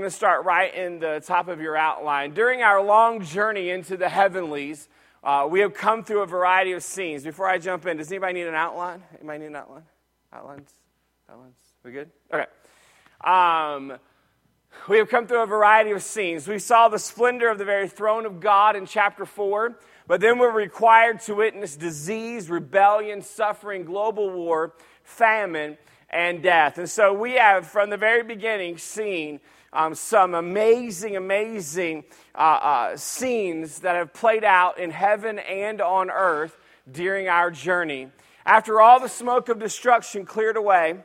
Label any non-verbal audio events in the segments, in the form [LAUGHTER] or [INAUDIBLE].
Going to start right in the top of your outline. During our long journey into the heavenlies, uh, we have come through a variety of scenes. Before I jump in, does anybody need an outline? Anybody need an outline? Outlines? Outlines? We good? Okay. Um, we have come through a variety of scenes. We saw the splendor of the very throne of God in chapter 4, but then we're required to witness disease, rebellion, suffering, global war, famine, and death. And so we have, from the very beginning, seen um, some amazing, amazing uh, uh, scenes that have played out in heaven and on earth during our journey. After all the smoke of destruction cleared away,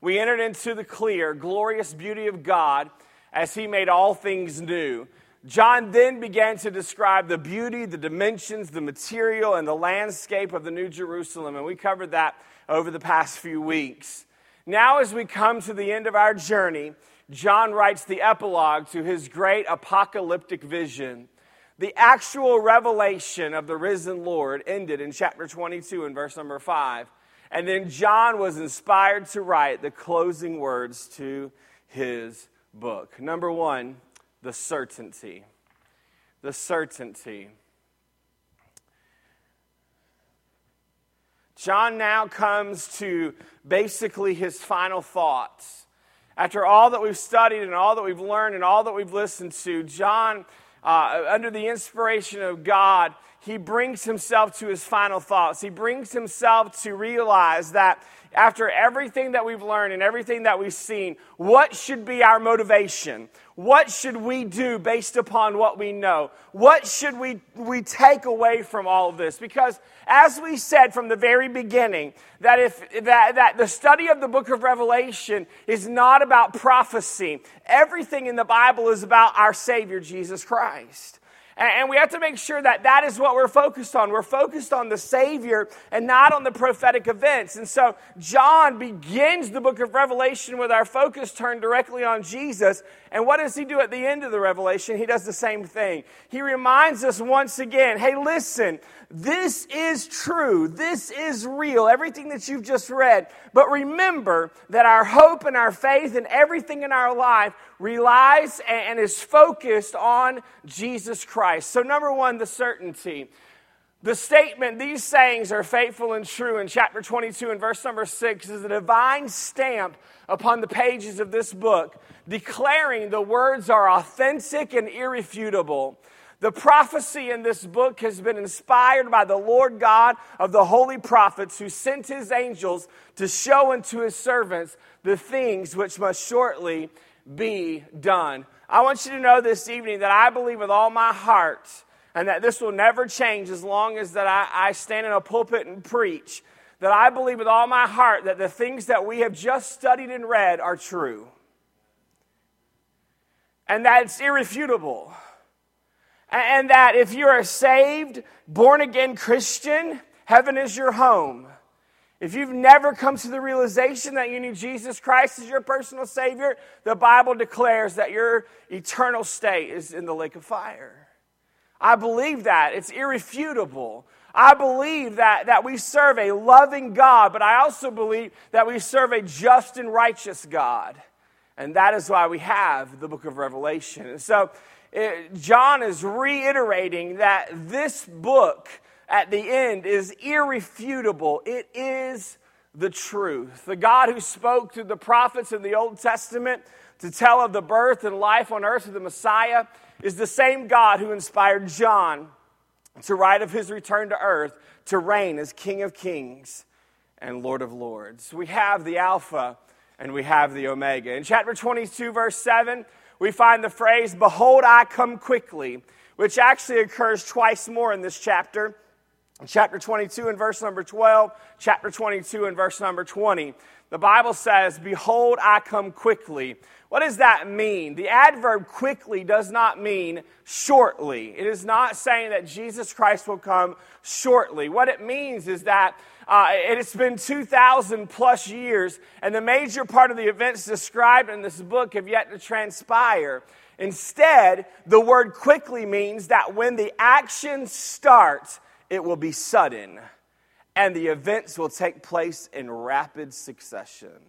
we entered into the clear, glorious beauty of God as He made all things new. John then began to describe the beauty, the dimensions, the material, and the landscape of the New Jerusalem, and we covered that over the past few weeks. Now, as we come to the end of our journey, John writes the epilogue to his great apocalyptic vision. The actual revelation of the risen Lord ended in chapter 22 and verse number 5. And then John was inspired to write the closing words to his book. Number one, the certainty. The certainty. John now comes to basically his final thoughts. After all that we've studied and all that we've learned and all that we've listened to, John, uh, under the inspiration of God, he brings himself to his final thoughts. He brings himself to realize that after everything that we've learned and everything that we've seen, what should be our motivation? What should we do based upon what we know? What should we, we take away from all of this? Because as we said from the very beginning, that if that, that the study of the book of Revelation is not about prophecy, everything in the Bible is about our Savior Jesus Christ. And we have to make sure that that is what we're focused on. We're focused on the Savior and not on the prophetic events. And so John begins the book of Revelation with our focus turned directly on Jesus. And what does he do at the end of the Revelation? He does the same thing. He reminds us once again hey, listen, this is true. This is real. Everything that you've just read. But remember that our hope and our faith and everything in our life relies and is focused on Jesus Christ. So, number one, the certainty. The statement, these sayings are faithful and true in chapter 22 and verse number 6 is a divine stamp upon the pages of this book, declaring the words are authentic and irrefutable. The prophecy in this book has been inspired by the Lord God of the holy prophets who sent his angels to show unto his servants the things which must shortly be done. I want you to know this evening that I believe with all my heart and that this will never change as long as that I, I stand in a pulpit and preach that I believe with all my heart that the things that we have just studied and read are true. And that it's irrefutable. And that if you're a saved, born again Christian, heaven is your home. If you've never come to the realization that you need Jesus Christ as your personal Savior, the Bible declares that your eternal state is in the lake of fire. I believe that. It's irrefutable. I believe that, that we serve a loving God, but I also believe that we serve a just and righteous God. And that is why we have the book of Revelation. And so it, John is reiterating that this book at the end is irrefutable. It is the truth. The God who spoke to the prophets in the Old Testament to tell of the birth and life on earth of the Messiah is the same God who inspired John to write of his return to earth to reign as King of Kings and Lord of Lords. We have the Alpha and we have the Omega. In chapter 22, verse 7, we find the phrase, Behold, I come quickly, which actually occurs twice more in this chapter. Chapter 22 and verse number 12, chapter 22 and verse number 20. The Bible says, Behold, I come quickly. What does that mean? The adverb quickly does not mean shortly. It is not saying that Jesus Christ will come shortly. What it means is that uh, it's been 2,000 plus years, and the major part of the events described in this book have yet to transpire. Instead, the word quickly means that when the action starts, it will be sudden, and the events will take place in rapid succession.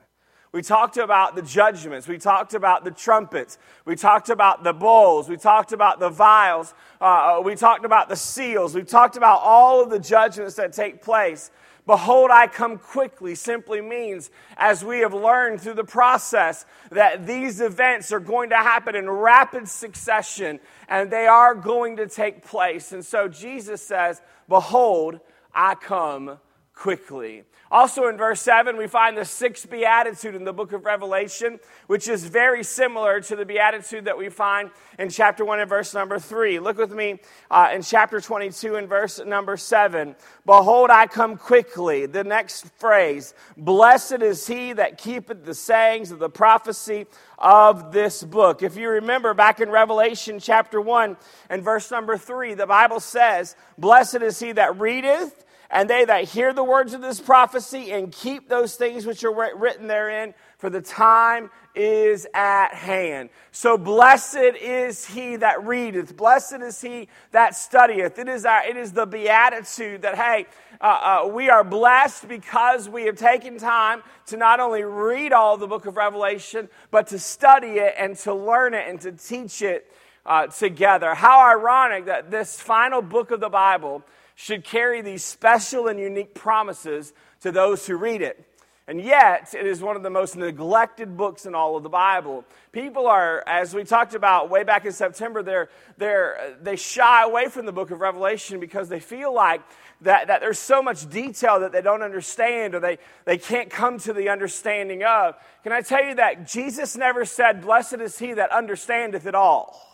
We talked about the judgments. We talked about the trumpets. We talked about the bowls. We talked about the vials. Uh, we talked about the seals. We talked about all of the judgments that take place. Behold, I come quickly simply means, as we have learned through the process, that these events are going to happen in rapid succession and they are going to take place. And so Jesus says, Behold, I come quickly. Also in verse 7, we find the sixth beatitude in the book of Revelation, which is very similar to the beatitude that we find in chapter 1 and verse number 3. Look with me uh, in chapter 22 and verse number 7. Behold, I come quickly. The next phrase Blessed is he that keepeth the sayings of the prophecy of this book. If you remember back in Revelation chapter 1 and verse number 3, the Bible says, Blessed is he that readeth and they that hear the words of this prophecy and keep those things which are written therein, for the time is at hand. So blessed is he that readeth, blessed is he that studieth. It is, our, it is the beatitude that, hey, uh, uh, we are blessed because we have taken time to not only read all the book of Revelation, but to study it and to learn it and to teach it uh, together. How ironic that this final book of the Bible should carry these special and unique promises to those who read it. And yet, it is one of the most neglected books in all of the Bible. People are, as we talked about way back in September, they're, they're, they shy away from the book of Revelation because they feel like that, that there's so much detail that they don't understand or they, they can't come to the understanding of. Can I tell you that Jesus never said, Blessed is he that understandeth it all?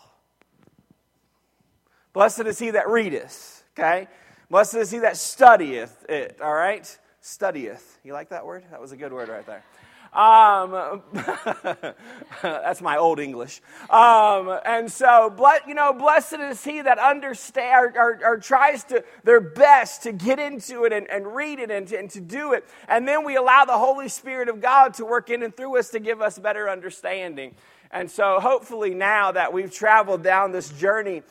Blessed is he that readeth, okay? Blessed is he that studieth it, all right? Studieth. You like that word? That was a good word right there. Um, [LAUGHS] that's my old English. Um, and so, you know, blessed is he that understands or, or, or, tries to their best to get into it and, and read it and to, and to do it. And then we allow the Holy Spirit of God to work in and through us to give us better understanding. And so, hopefully, now that we've traveled down this journey,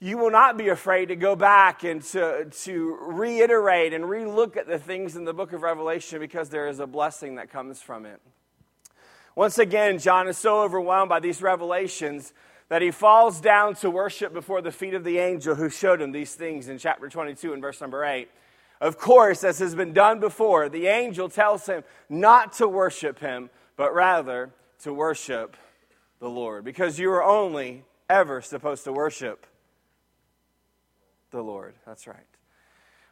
you will not be afraid to go back and to, to reiterate and relook at the things in the book of Revelation because there is a blessing that comes from it. Once again, John is so overwhelmed by these revelations that he falls down to worship before the feet of the angel who showed him these things in chapter 22 and verse number 8. Of course, as has been done before, the angel tells him not to worship him, but rather to worship the Lord, because you are only ever supposed to worship the Lord. That's right.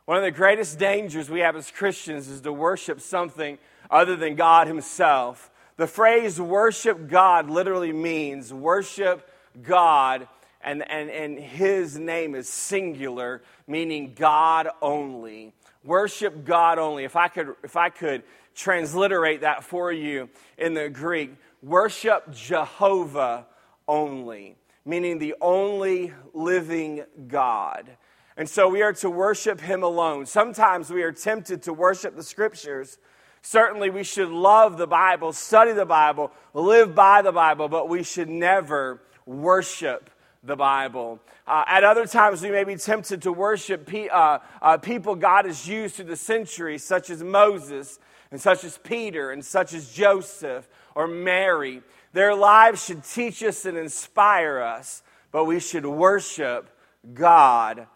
One of the greatest dangers we have as Christians is to worship something other than God Himself. The phrase worship God literally means worship God, and, and, and His name is singular, meaning God only. Worship God only. If I could, if I could transliterate that for you in the Greek, worship Jehovah only, meaning the only living God. And so we are to worship Him alone. Sometimes we are tempted to worship the Scriptures. Certainly, we should love the Bible, study the Bible, live by the Bible, but we should never worship the Bible. Uh, at other times, we may be tempted to worship pe- uh, uh, people God has used through the centuries, such as Moses, and such as Peter, and such as Joseph or Mary. Their lives should teach us and inspire us, but we should worship God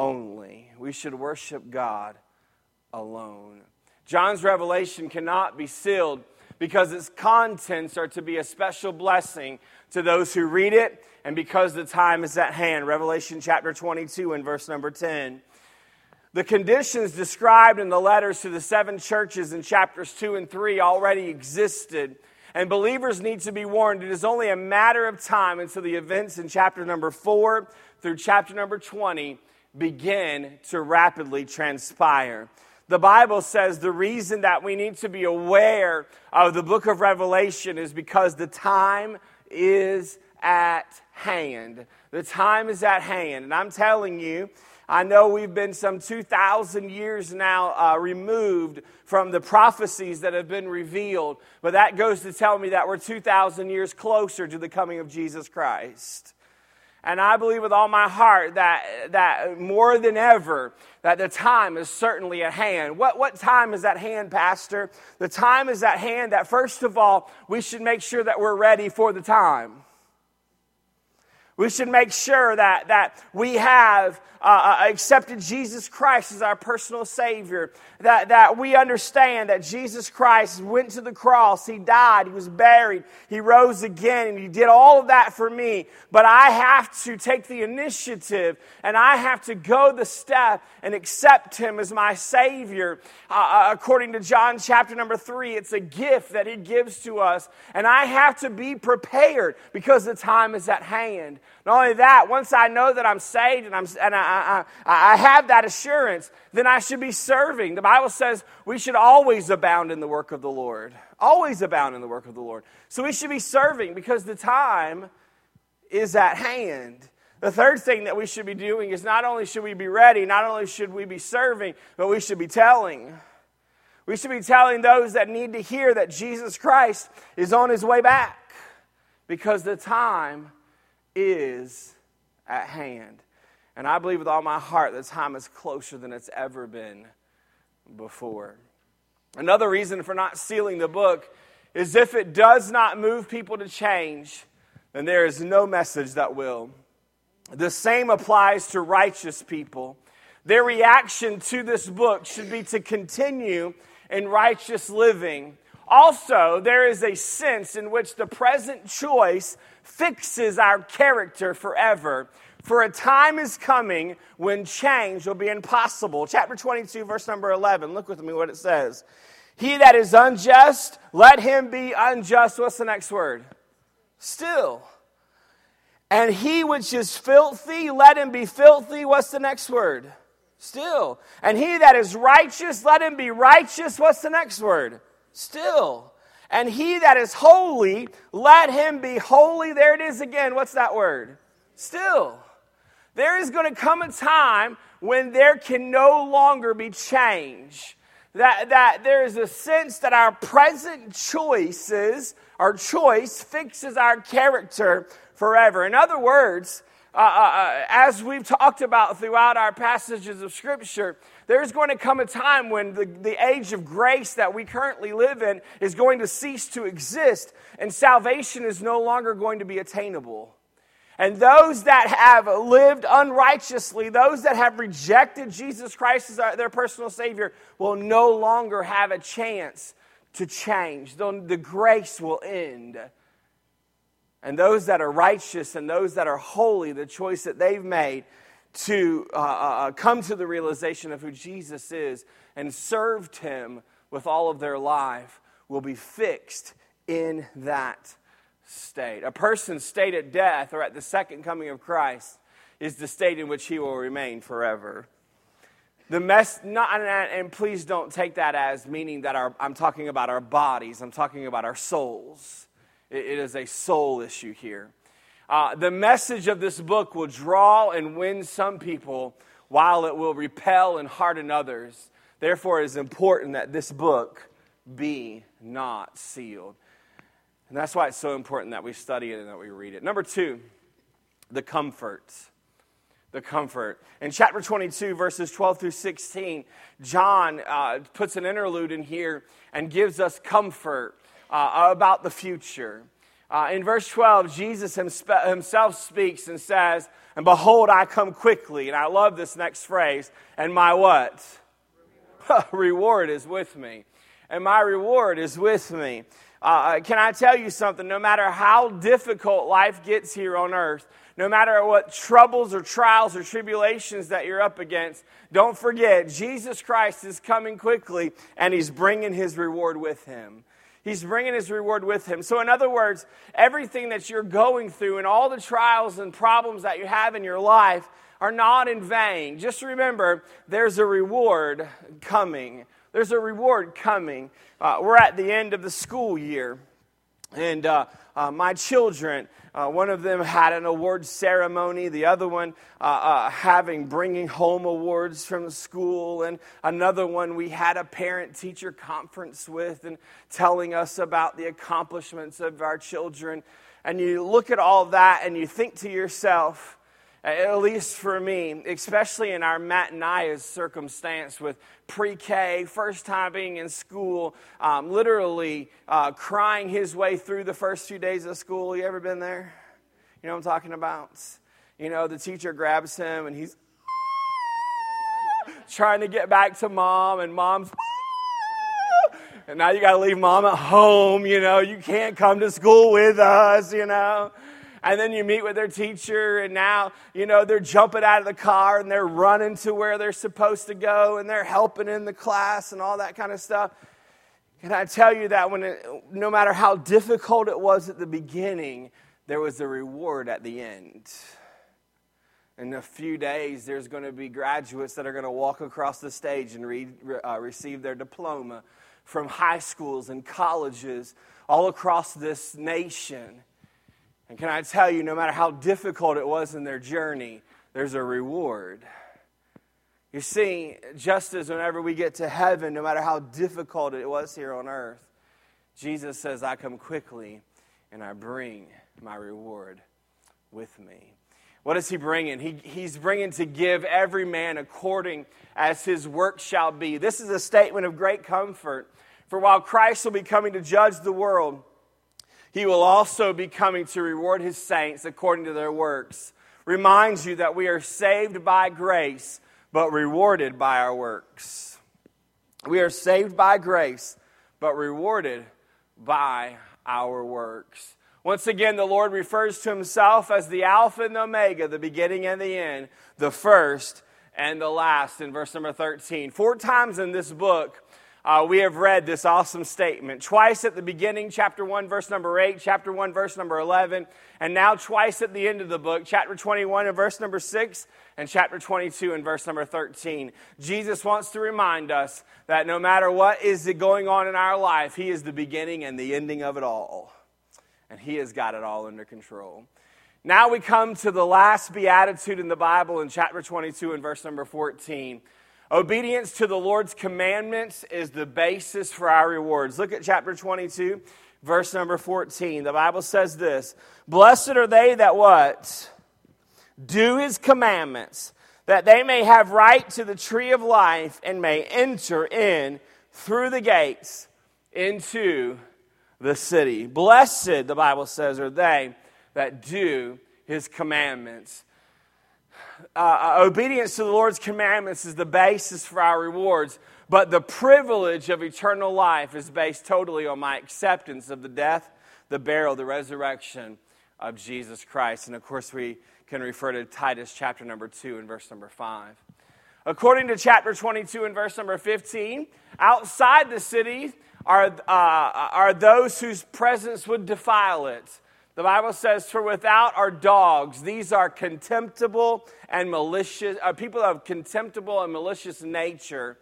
only. We should worship God alone. John's revelation cannot be sealed because its contents are to be a special blessing to those who read it and because the time is at hand. Revelation chapter 22 and verse number 10. The conditions described in the letters to the seven churches in chapters 2 and 3 already existed. And believers need to be warned. It is only a matter of time until the events in chapter number 4 through chapter number 20 begin to rapidly transpire. The Bible says the reason that we need to be aware of the book of Revelation is because the time is at hand. The time is at hand. And I'm telling you, I know we've been some 2,000 years now uh, removed from the prophecies that have been revealed, but that goes to tell me that we're 2,000 years closer to the coming of Jesus Christ. And I believe with all my heart that, that more than ever, that the time is certainly at hand. What, what time is at hand, Pastor? The time is at hand that, first of all, we should make sure that we're ready for the time. We should make sure that, that we have uh, uh, accepted Jesus Christ as our personal Savior, that, that we understand that Jesus Christ went to the cross, He died, He was buried, He rose again, and He did all of that for me. But I have to take the initiative and I have to go the step and accept Him as my Savior. Uh, uh according to John chapter number three, it's a gift that He gives to us, and I have to be prepared because the time is at hand. Not only that, once I know that I'm saved and, I'm, and I, I, I have that assurance, then I should be serving. The Bible says we should always abound in the work of the Lord. Always abound in the work of the Lord. So we should be serving because the time is at hand. The third thing that we should be doing is not only should we be ready, not only should we be serving, but we should be telling. We should be telling those that need to hear that Jesus Christ is on his way back because the time is at hand. And I believe with all my heart that time is closer than it's ever been before. Another reason for not sealing the book is if it does not move people to change, then there is no message that will. The same applies to righteous people. Their reaction to this book should be to continue in righteous living. Also, there is a sense in which the present choice fixes our character forever. For a time is coming when change will be impossible. Chapter 22, verse number 11. Look with me what it says. He that is unjust, let him be unjust. What's the next word? Still. And he which is filthy, let him be filthy. What's the next word? Still. And he that is righteous, let him be righteous. What's the next word? Still. And he that is holy, let him be holy. There it is again. What's that word? Still. There is going to come a time when there can no longer be change. That, that there is a sense that our present choices, our choice, fixes our character forever. In other words, uh, uh, uh as we've talked about throughout our passages of Scripture, there's going to come a time when the, the age of grace that we currently live in is going to cease to exist, and salvation is no longer going to be attainable. And those that have lived unrighteously, those that have rejected Jesus Christ as their personal Savior, will no longer have a chance to change. The grace will end. And those that are righteous and those that are holy, the choice that they've made, to uh, uh, uh, come to the realization of who Jesus is and served him with all of their life will be fixed in that state. A person's state at death or at the second coming of Christ is the state in which he will remain forever. The mess, not, and please don't take that as meaning that our, I'm talking about our bodies, I'm talking about our souls. it, it is a soul issue here. Uh, the message of this book will draw and win some people while it will repel and harden others. Therefore, it is important that this book be not sealed. And that's why it's so important that we study it and that we read it. Number two, the comfort. The comfort. In chapter 22, verses 12 through 16, John uh, puts an interlude in here and gives us comfort uh, about the future. Uh, in verse 12, Jesus himself speaks and says, And behold, I come quickly. And I love this next phrase. And my what? [LAUGHS] reward is with me. And my reward is with me. Uh, uh, can I tell you something? No matter how difficult life gets here on earth, no matter what troubles or trials or tribulations that you're up against, don't forget Jesus Christ is coming quickly and he's bringing his reward with him. He's bringing his reward with him. So, in other words, everything that you're going through and all the trials and problems that you have in your life are not in vain. Just remember, there's a reward coming. There's a reward coming. Uh, we're at the end of the school year, and uh, uh, my children uh, one of them had an award ceremony, the other one uh, uh, having bringing home awards from school, and another one we had a parent teacher conference with and telling us about the accomplishments of our children. and you look at all that and you think to yourself, at least for me, especially in our Matt and I's circumstance with pre K, first time being in school, um, literally uh, crying his way through the first few days of school. You ever been there? You know what I'm talking about? You know, the teacher grabs him and he's [LAUGHS] trying to get back to mom, and mom's [LAUGHS] and now you got to leave mom at home, you know, you can't come to school with us, you know. And then you meet with their teacher, and now, you know, they're jumping out of the car and they're running to where they're supposed to go and they're helping in the class and all that kind of stuff. Can I tell you that when it, no matter how difficult it was at the beginning, there was a reward at the end. In a few days, there's going to be graduates that are going to walk across the stage and re, uh, receive their diploma from high schools and colleges all across this nation. And can I tell you, no matter how difficult it was in their journey, there's a reward. You see, just as whenever we get to heaven, no matter how difficult it was here on earth, Jesus says, I come quickly and I bring my reward with me. What is he bringing? He, he's bringing to give every man according as his work shall be. This is a statement of great comfort for while Christ will be coming to judge the world, he will also be coming to reward his saints according to their works. Reminds you that we are saved by grace, but rewarded by our works. We are saved by grace, but rewarded by our works. Once again, the Lord refers to himself as the Alpha and the Omega, the beginning and the end, the first and the last in verse number 13. Four times in this book, uh, we have read this awesome statement. Twice at the beginning, chapter 1, verse number 8, chapter 1, verse number 11, and now twice at the end of the book, chapter 21 and verse number 6, and chapter 22 and verse number 13. Jesus wants to remind us that no matter what is going on in our life, He is the beginning and the ending of it all. And He has got it all under control. Now we come to the last beatitude in the Bible in chapter 22 and verse number 14. Obedience to the Lord's commandments is the basis for our rewards. Look at chapter 22, verse number 14. The Bible says this Blessed are they that what? Do his commandments, that they may have right to the tree of life and may enter in through the gates into the city. Blessed, the Bible says, are they that do his commandments. Uh, uh, obedience to the Lord's commandments is the basis for our rewards, but the privilege of eternal life is based totally on my acceptance of the death, the burial, the resurrection of Jesus Christ. And of course, we can refer to Titus chapter number 2 and verse number 5. According to chapter 22 and verse number 15, outside the city are, uh, are those whose presence would defile it. The Bible says, For without are dogs. These are contemptible and malicious, uh, people of contemptible and malicious nature.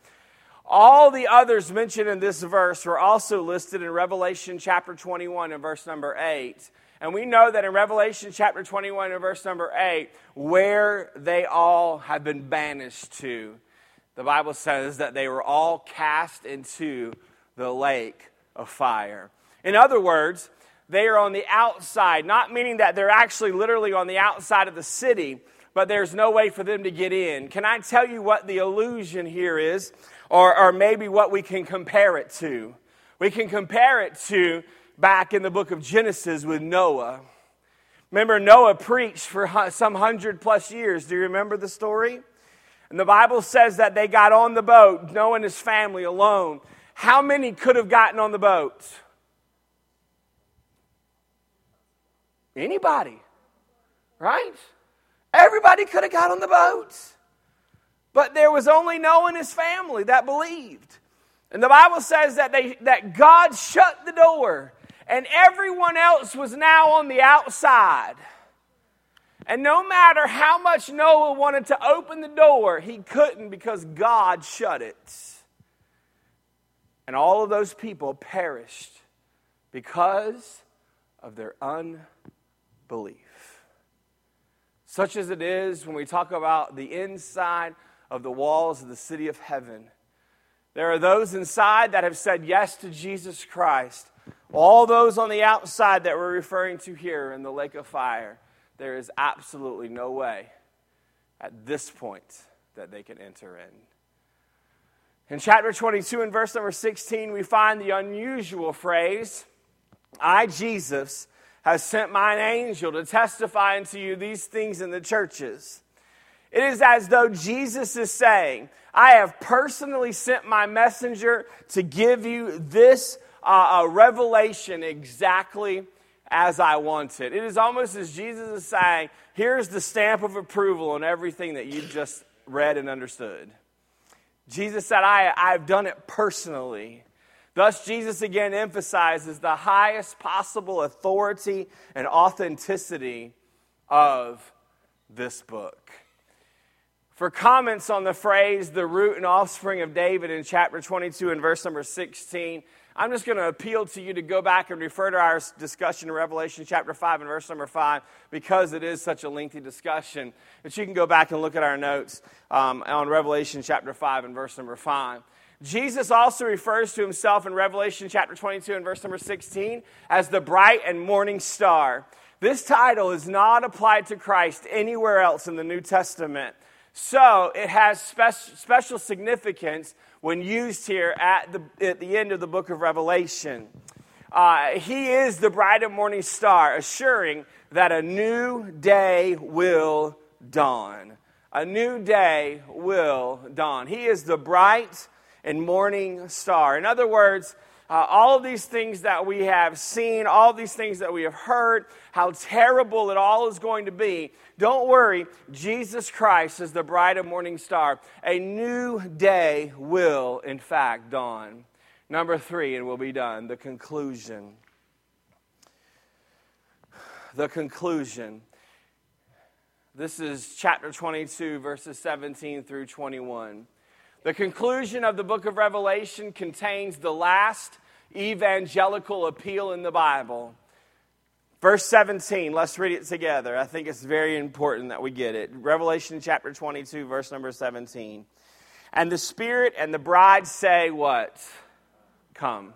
All the others mentioned in this verse were also listed in Revelation chapter 21 and verse number 8. And we know that in Revelation chapter 21 and verse number 8, where they all have been banished to, the Bible says that they were all cast into the lake of fire. In other words, they are on the outside, not meaning that they're actually literally on the outside of the city, but there's no way for them to get in. Can I tell you what the illusion here is, or, or maybe what we can compare it to? We can compare it to back in the book of Genesis with Noah. Remember, Noah preached for some hundred plus years. Do you remember the story? And the Bible says that they got on the boat, Noah and his family alone. How many could have gotten on the boat? Anybody, right? Everybody could have got on the boat. But there was only Noah and his family that believed. And the Bible says that, they, that God shut the door and everyone else was now on the outside. And no matter how much Noah wanted to open the door, he couldn't because God shut it. And all of those people perished because of their unbelief belief. Such as it is when we talk about the inside of the walls of the city of heaven. There are those inside that have said yes to Jesus Christ, All those on the outside that we're referring to here in the lake of fire, there is absolutely no way at this point that they can enter in. In chapter 22 and verse number 16, we find the unusual phrase, I, Jesus, has sent mine angel to testify unto you these things in the churches. It is as though Jesus is saying, I have personally sent my messenger to give you this uh, revelation exactly as I want it. It is almost as Jesus is saying, Here's the stamp of approval on everything that you've just read and understood. Jesus said, I, I've done it personally. Thus, Jesus again emphasizes the highest possible authority and authenticity of this book. For comments on the phrase, the root and offspring of David in chapter 22 and verse number 16, I'm just going to appeal to you to go back and refer to our discussion in Revelation chapter 5 and verse number 5 because it is such a lengthy discussion. But you can go back and look at our notes um, on Revelation chapter 5 and verse number 5. Jesus also refers to himself in Revelation chapter 22 and verse number 16 as the bright and morning star. This title is not applied to Christ anywhere else in the New Testament. So it has spe- special significance when used here at the, at the end of the book of Revelation. Uh, he is the bright and morning star, assuring that a new day will dawn. A new day will dawn. He is the bright and morning star. In other words, uh, all of these things that we have seen, all of these things that we have heard, how terrible it all is going to be. Don't worry, Jesus Christ is the bright and morning star. A new day will, in fact, dawn. Number three, and we'll be done the conclusion. The conclusion. This is chapter 22, verses 17 through 21. The conclusion of the book of Revelation contains the last evangelical appeal in the Bible. Verse 17, let's read it together. I think it's very important that we get it. Revelation chapter 22, verse number 17. And the Spirit and the bride say, What? Come.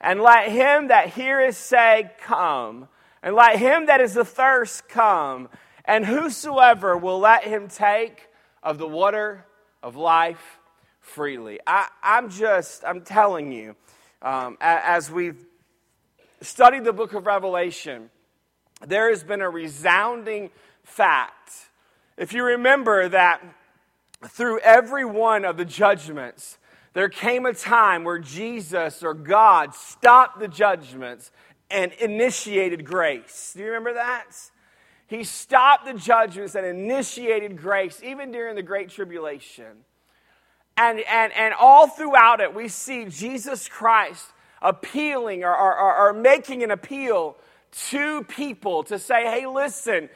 And let him that heareth say, Come. And let him that is athirst come. And whosoever will let him take of the water of life freely. I, am just, I'm telling you, um, as we've studied the book of Revelation, there has been a resounding fact. If you remember that through every one of the judgments, there came a time where Jesus or God stopped the judgments and initiated grace. Do you remember that? He stopped the judgments and initiated grace, even during the Great Tribulation. And, and, and all throughout it, we see Jesus Christ appealing or, or, or, making an appeal to people to say, hey, listen,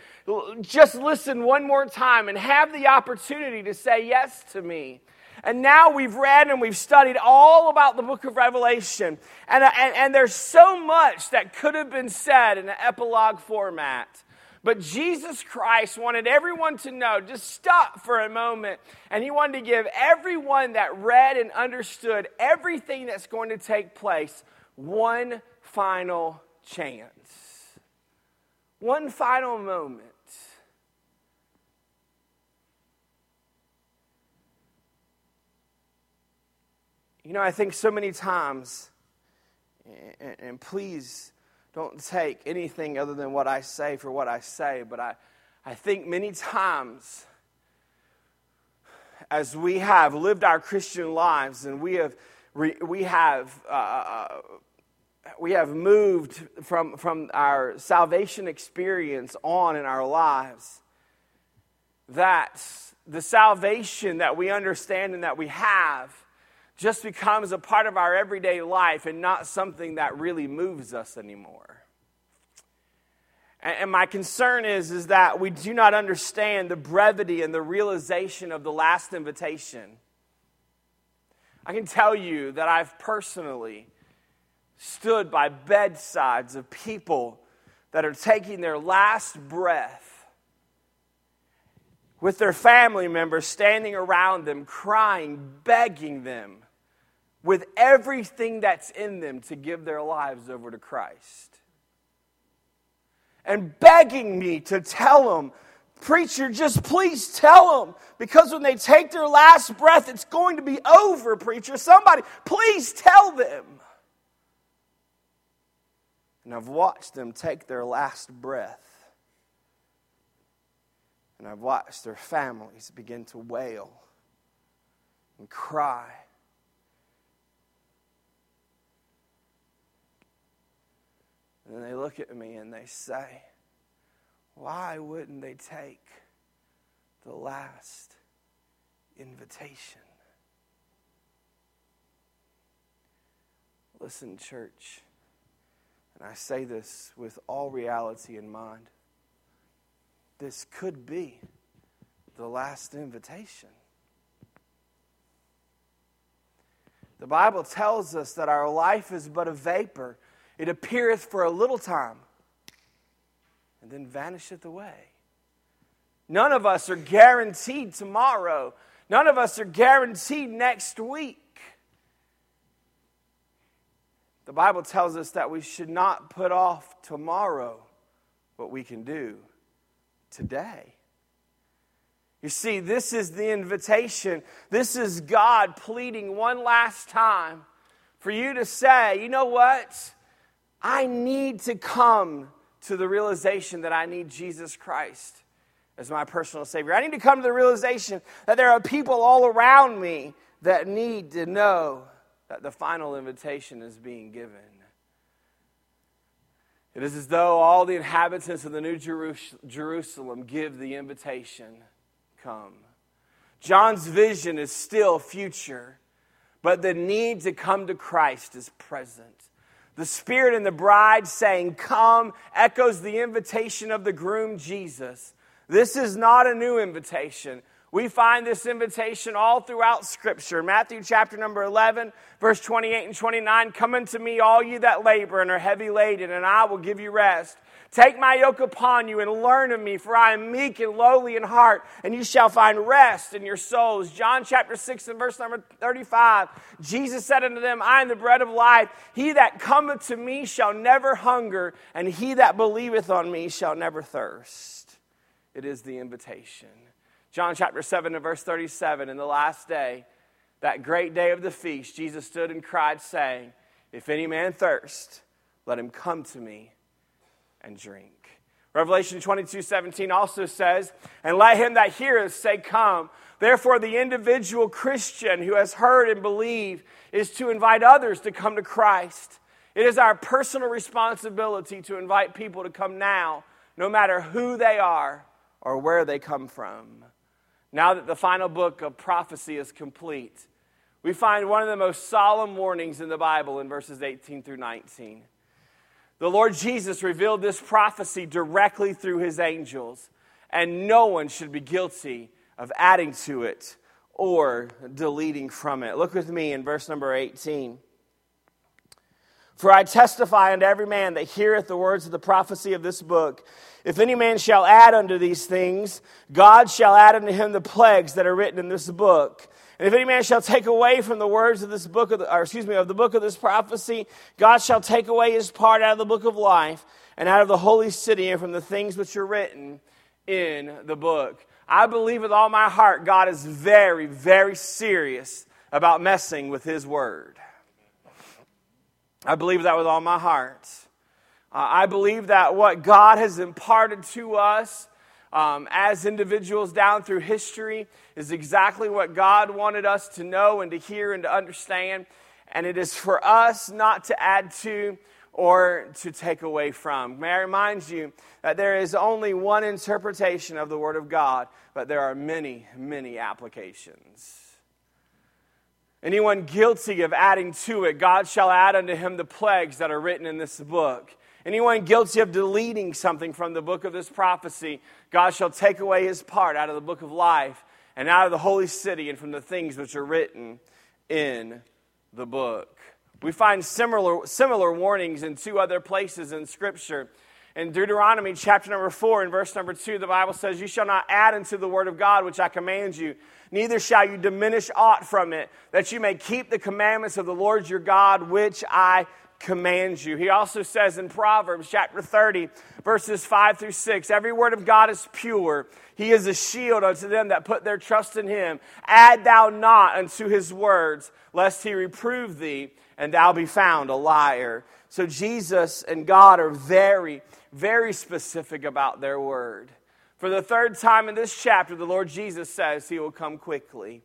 just listen one more time and have the opportunity to say yes to me. And now we've read and we've studied all about the book of Revelation. And, and, and there's so much that could have been said in an epilogue format. But Jesus Christ wanted everyone to know, just stop for a moment, and he wanted to give everyone that read and understood everything that's going to take place one final chance, one final moment. You know, I think so many times, and, please don't take anything other than what I say for what I say, but I, I think many times as we have lived our Christian lives and we have, we have, uh, uh, we have moved from, from our salvation experience on in our lives, that the salvation that we understand and that we have just becomes a part of our everyday life and not something that really moves us anymore. And my concern is, is that we do not understand the brevity and the realization of the last invitation. I can tell you that I've personally stood by bedsides of people that are taking their last breath with their family members standing around them, crying, begging them with everything that's in them to give their lives over to Christ. And begging me to tell them, preacher, just please tell them, because when they take their last breath, it's going to be over, preacher. Somebody, please tell them. And I've watched them take their last breath. And I've watched their families begin to wail and cry And they look at me and they say, Why wouldn't they take the last invitation? Listen, church, and I say this with all reality in mind. This could be the last invitation. The Bible tells us that our life is but a vapor it appeareth for a little time and then vanisheth away. None of us are guaranteed tomorrow. None of us are guaranteed next week. The Bible tells us that we should not put off tomorrow what we can do today. You see, this is the invitation. This is God pleading one last time for you to say, you know what? I need to come to the realization that I need Jesus Christ as my personal Savior. I need to come to the realization that there are people all around me that need to know that the final invitation is being given. It is as though all the inhabitants of the New Jerusalem give the invitation come. John's vision is still future, but the need to come to Christ is present. The Spirit and the bride saying, Come, echoes the invitation of the groom Jesus. This is not a new invitation. We find this invitation all throughout Scripture. Matthew chapter number 11, verse 28 and 29 Come unto me, all you that labor and are heavy laden, and I will give you rest. Take my yoke upon you and learn of me, for I am meek and lowly in heart, and you shall find rest in your souls. John chapter 6 and verse number 35. Jesus said unto them, I am the bread of life. He that cometh to me shall never hunger, and he that believeth on me shall never thirst. It is the invitation. John chapter 7 and verse 37. In the last day, that great day of the feast, Jesus stood and cried, saying, If any man thirst, let him come to me and drink. Revelation 22 17 also says, And let him that heareth say, Come. Therefore, the individual Christian who has heard and believed is to invite others to come to Christ. It is our personal responsibility to invite people to come now, no matter who they are or where they come from. Now that the final book of prophecy is complete, we find one of the most solemn warnings in the Bible in verses 18 through 19. The Lord Jesus revealed this prophecy directly through his angels, and no one should be guilty of adding to it or deleting from it. Look with me in verse number 18. For I testify unto every man that heareth the words of the prophecy of this book. If any man shall add unto these things, God shall add unto him the plagues that are written in this book. And if any man shall take away from the words of this book, of the, or excuse me, of the book of this prophecy, God shall take away his part out of the book of life and out of the holy city and from the things which are written in the book. I believe with all my heart God is very, very serious about messing with his word. I believe that with all my heart. Uh, I believe that what God has imparted to us um, as individuals down through history is exactly what God wanted us to know and to hear and to understand. And it is for us not to add to or to take away from. May I remind you that there is only one interpretation of the Word of God, but there are many, many applications. Anyone guilty of adding to it, God shall add unto him the plagues that are written in this book. Anyone guilty of deleting something from the book of this prophecy, God shall take away his part out of the book of life and out of the holy city and from the things which are written in the book. We find similar, similar warnings in two other places in Scripture. In Deuteronomy chapter number 4 and verse number 2, the Bible says, You shall not add unto the word of God which I command you, neither shall you diminish aught from it, that you may keep the commandments of the Lord your God which I command you. He also says in Proverbs chapter 30, verses 5 through 6, Every word of God is pure. He is a shield unto them that put their trust in him. Add thou not unto his words, lest he reprove thee, and thou be found a liar. So Jesus and God are very, very specific about their word. For the third time in this chapter, the Lord Jesus says he will come quickly.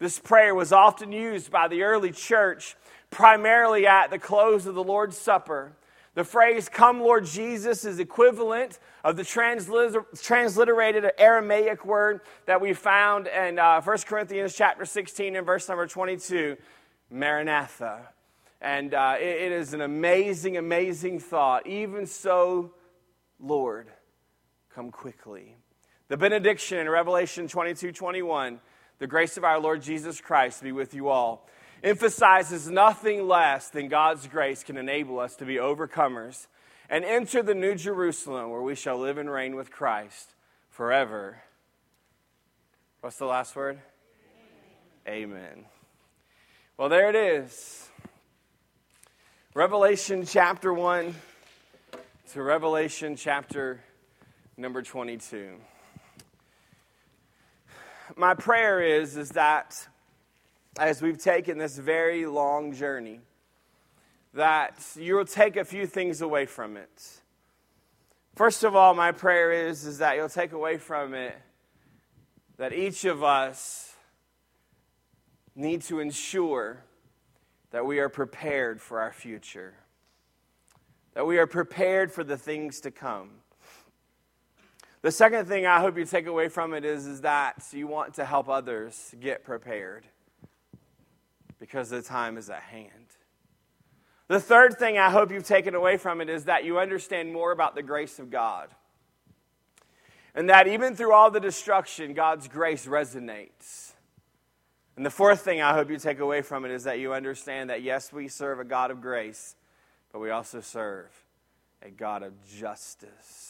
This prayer was often used by the early church, primarily at the close of the Lord's Supper. The phrase, Come, Lord Jesus, is equivalent of the transliter- transliterated Aramaic word that we found in uh, 1 Corinthians chapter 16 and verse number 22, Maranatha. And uh, it, it is an amazing, amazing thought. Even so, Lord, come quickly. The benediction in Revelation 22 21, the grace of our Lord Jesus Christ be with you all, emphasizes nothing less than God's grace can enable us to be overcomers and enter the new Jerusalem where we shall live and reign with Christ forever. What's the last word? Amen. Amen. Well, there it is. Revelation chapter 1 to Revelation chapter number 22. My prayer is, is that as we've taken this very long journey, that you will take a few things away from it. First of all, my prayer is, is that you'll take away from it that each of us need to ensure that we are prepared for our future that we are prepared for the things to come. The second thing I hope you take away from it is, is that you want to help others get prepared because the time is at hand. The third thing I hope you've taken away from it is that you understand more about the grace of God. And that even through all the destruction, God's grace resonates. And the fourth thing I hope you take away from it is that you understand that yes, we serve a God of grace, but we also serve a God of justice.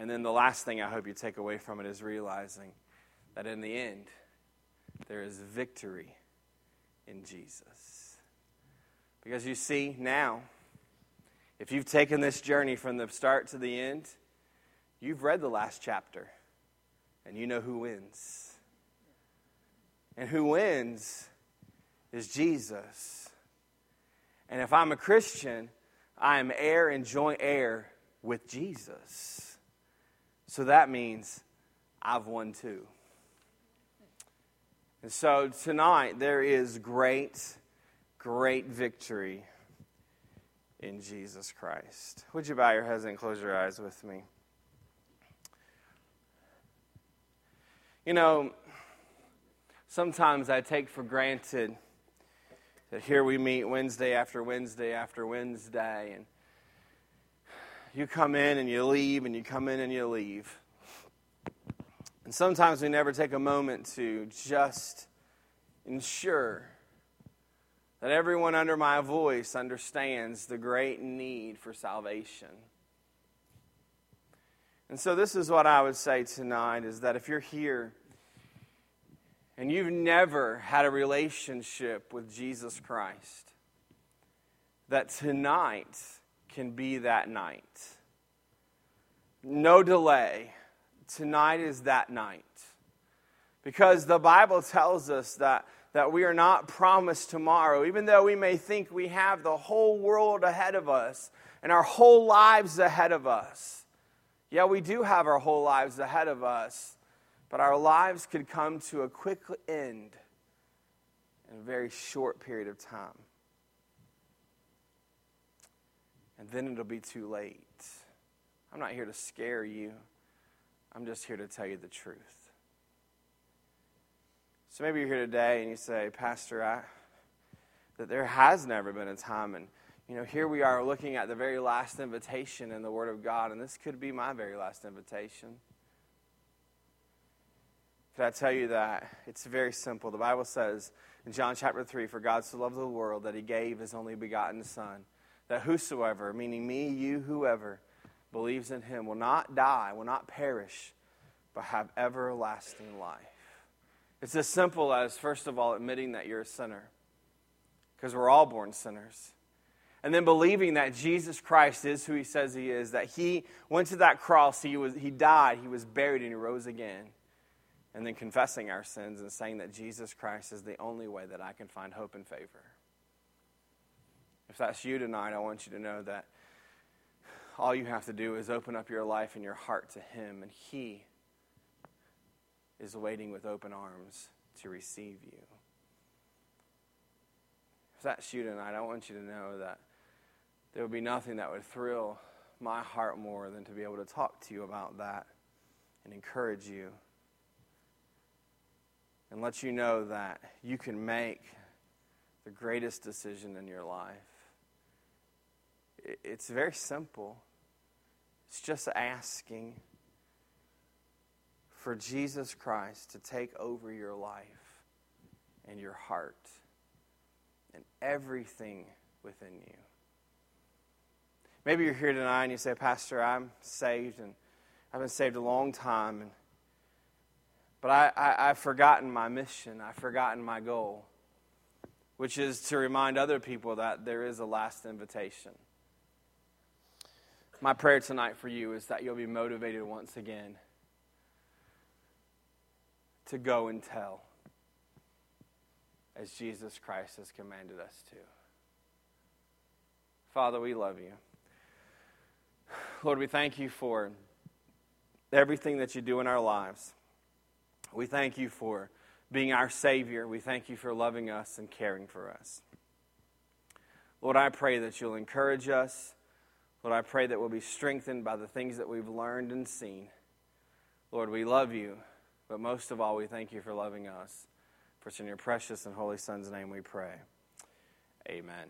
And then the last thing I hope you take away from it is realizing that in the end, there is victory in Jesus. Because you see, now, if you've taken this journey from the start to the end, you've read the last chapter and you know who wins. And who wins is Jesus. And if I'm a Christian, I am heir and joint heir with Jesus. So that means I've won too. And so tonight there is great, great victory in Jesus Christ. Would you bow your heads and close your eyes with me? You know, sometimes I take for granted that here we meet Wednesday after Wednesday after Wednesday, and you come in and you leave, and you come in and you leave. And sometimes we never take a moment to just ensure that everyone under my voice understands the great need for salvation. And so this is what I would say tonight is that if you're here and you've never had a relationship with Jesus Christ, that tonight can be that night. No delay. Tonight is that night. Because the Bible tells us that, that we are not promised tomorrow, even though we may think we have the whole world ahead of us and our whole lives ahead of us. Yeah, we do have our whole lives ahead of us. But our lives could come to a quick end in a very short period of time. And then it'll be too late. I'm not here to scare you, I'm just here to tell you the truth. So maybe you're here today and you say, Pastor, I, that there has never been a time, and you know, here we are looking at the very last invitation in the Word of God, and this could be my very last invitation. Could I tell you that? It's very simple. The Bible says in John chapter 3 For God so loved the world that he gave his only begotten Son, that whosoever, meaning me, you, whoever, believes in him will not die, will not perish, but have everlasting life. It's as simple as, first of all, admitting that you're a sinner, because we're all born sinners. And then believing that Jesus Christ is who he says he is, that he went to that cross, he, was, he died, he was buried, and he rose again. And then confessing our sins and saying that Jesus Christ is the only way that I can find hope and favor. If that's you tonight, I want you to know that all you have to do is open up your life and your heart to Him, and He is waiting with open arms to receive you. If that's you tonight, I want you to know that there would be nothing that would thrill my heart more than to be able to talk to you about that and encourage you and let you know that you can make the greatest decision in your life. It's very simple. It's just asking for Jesus Christ to take over your life and your heart and everything within you. Maybe you're here tonight and you say, Pastor, I'm saved and I've been saved a long time, and, but I, I, I've forgotten my mission. I've forgotten my goal, which is to remind other people that there is a last invitation. My prayer tonight for you is that you'll be motivated once again to go and tell as Jesus Christ has commanded us to. Father, we love you. Lord, we thank you for everything that you do in our lives. We thank you for being our Savior. We thank you for loving us and caring for us. Lord, I pray that you'll encourage us Lord, I pray that we'll be strengthened by the things that we've learned and seen. Lord, we love you, but most of all, we thank you for loving us. For it's in your precious and holy Son's name we pray. Amen.